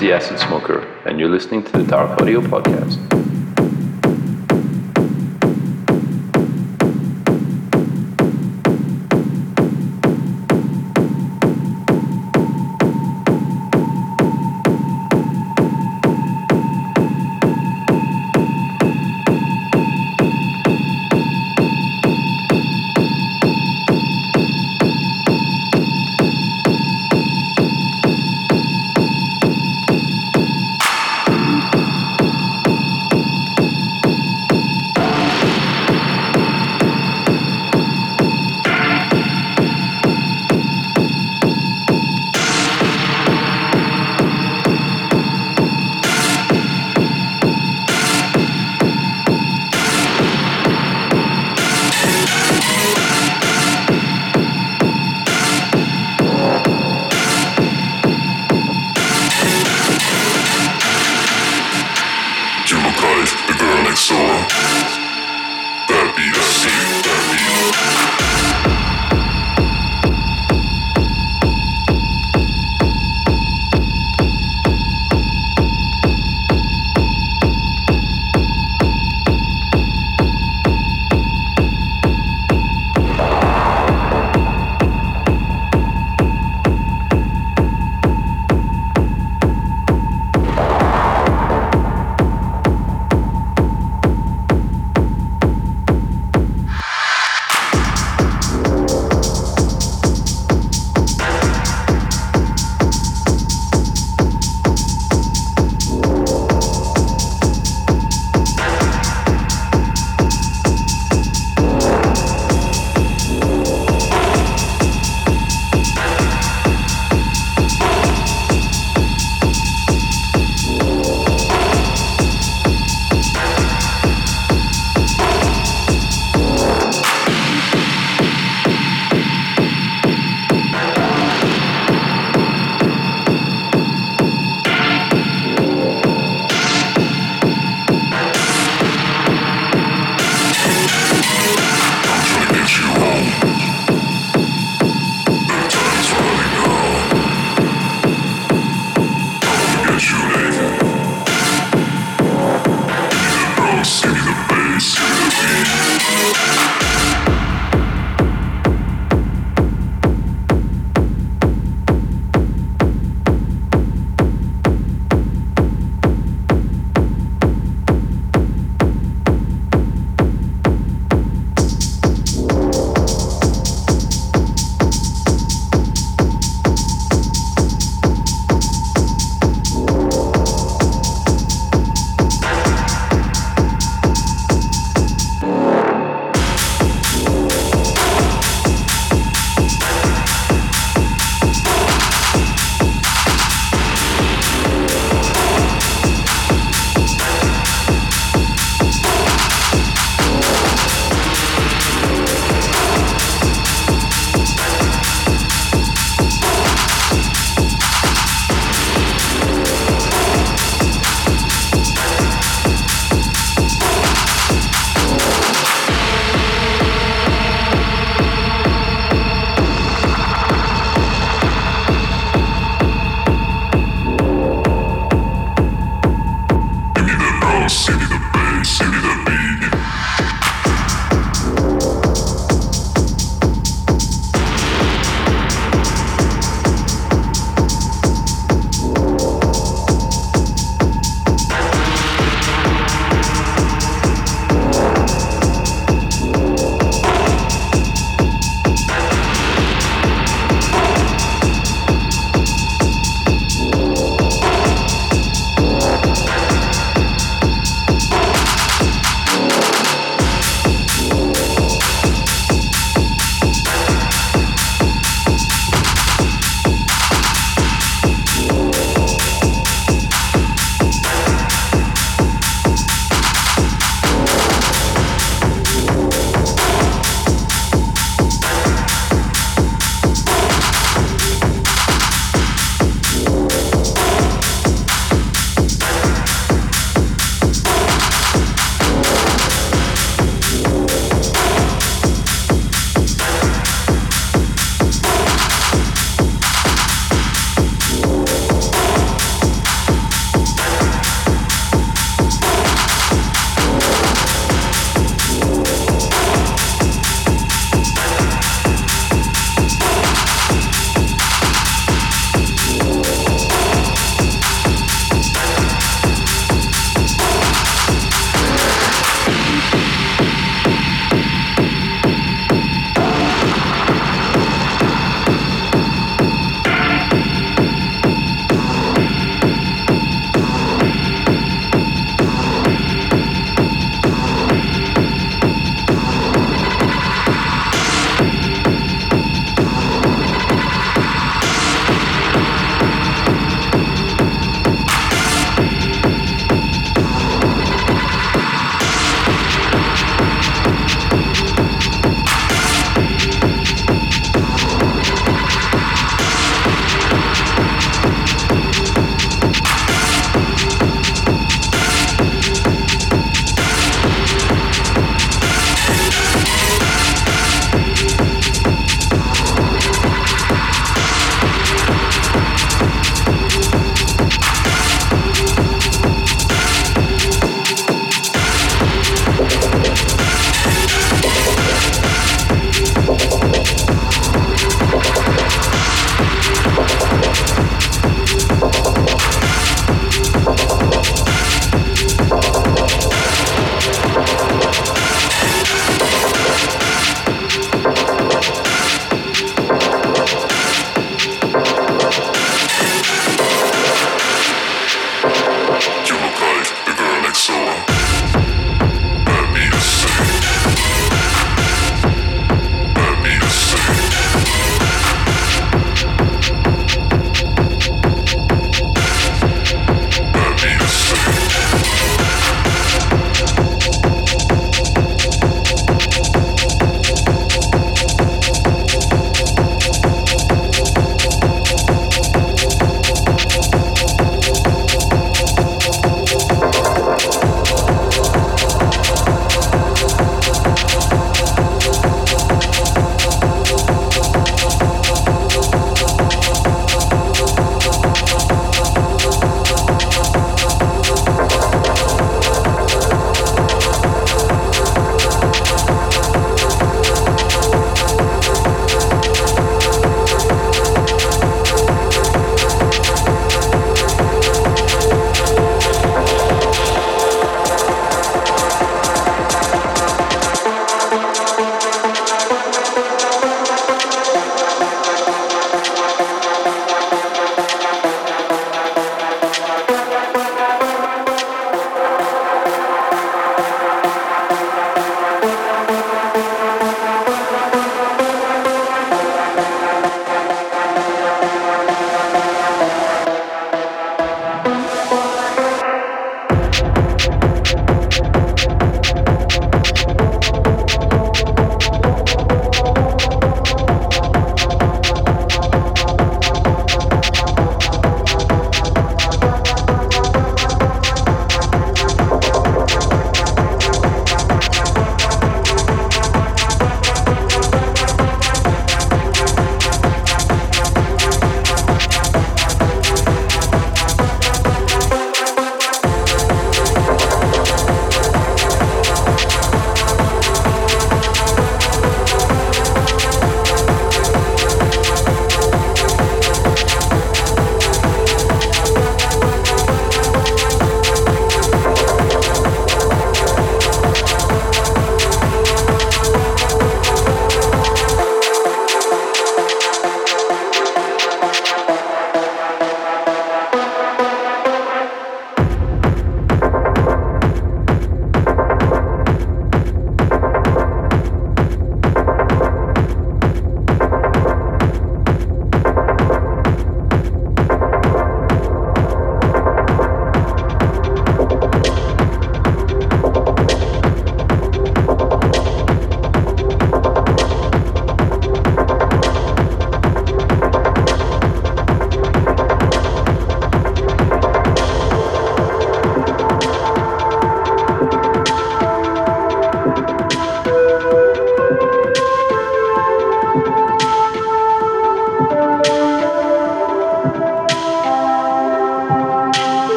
is the Acid Smoker, and you're listening to the Dark Audio Podcast.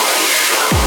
Oh, yeah.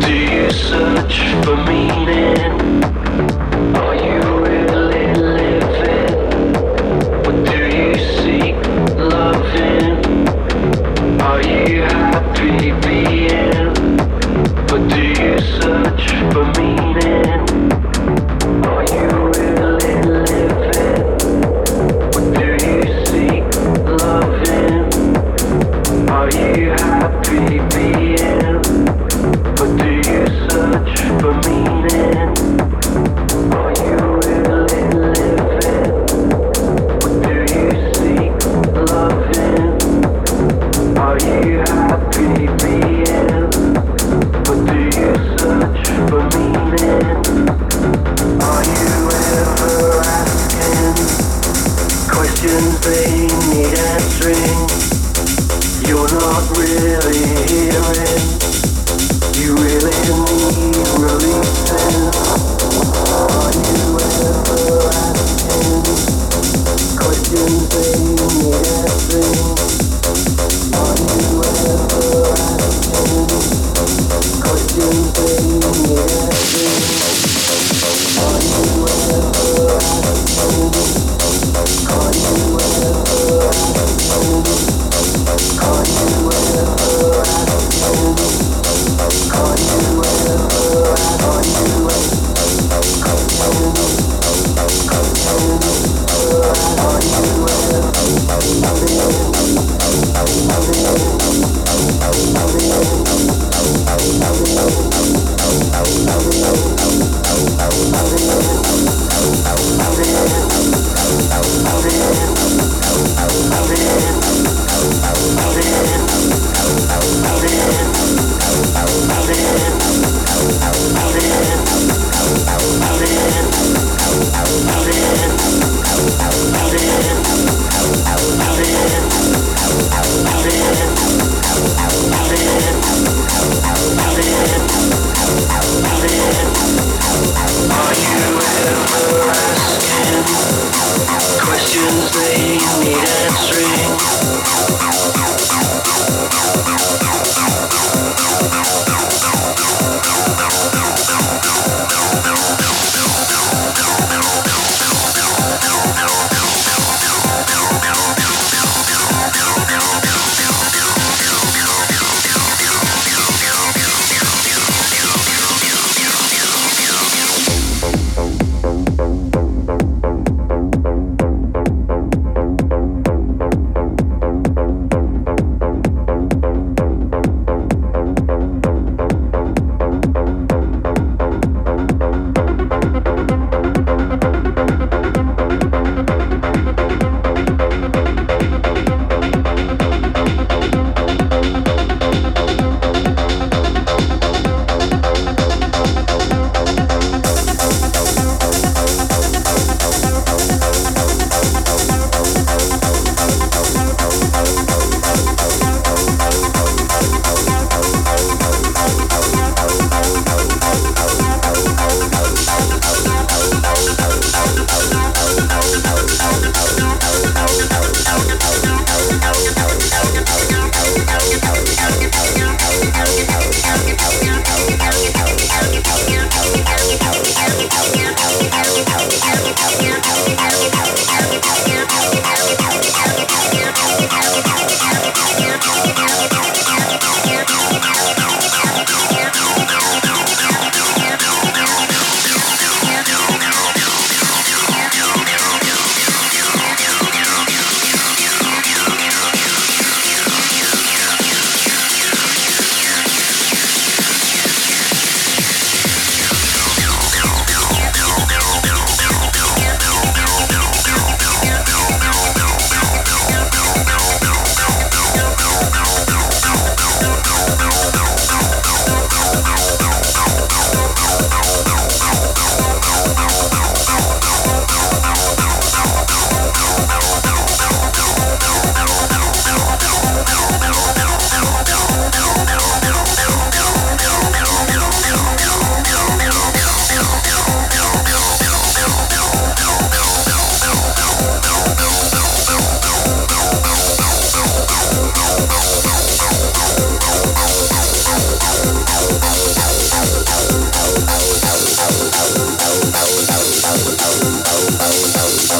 Are you happy?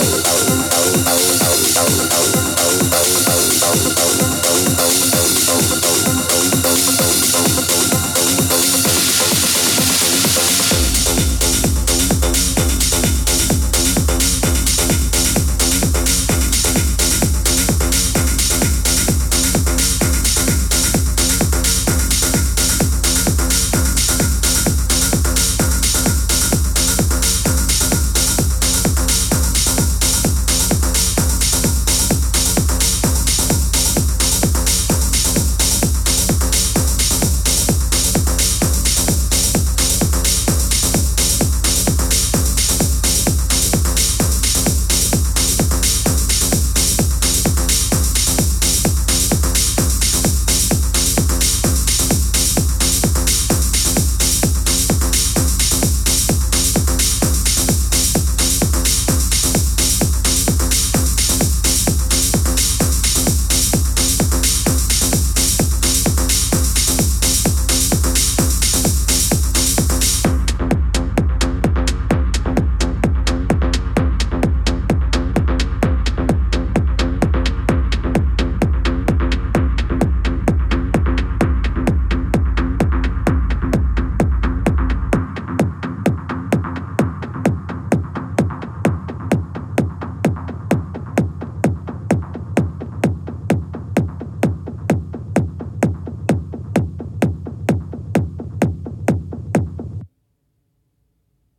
out.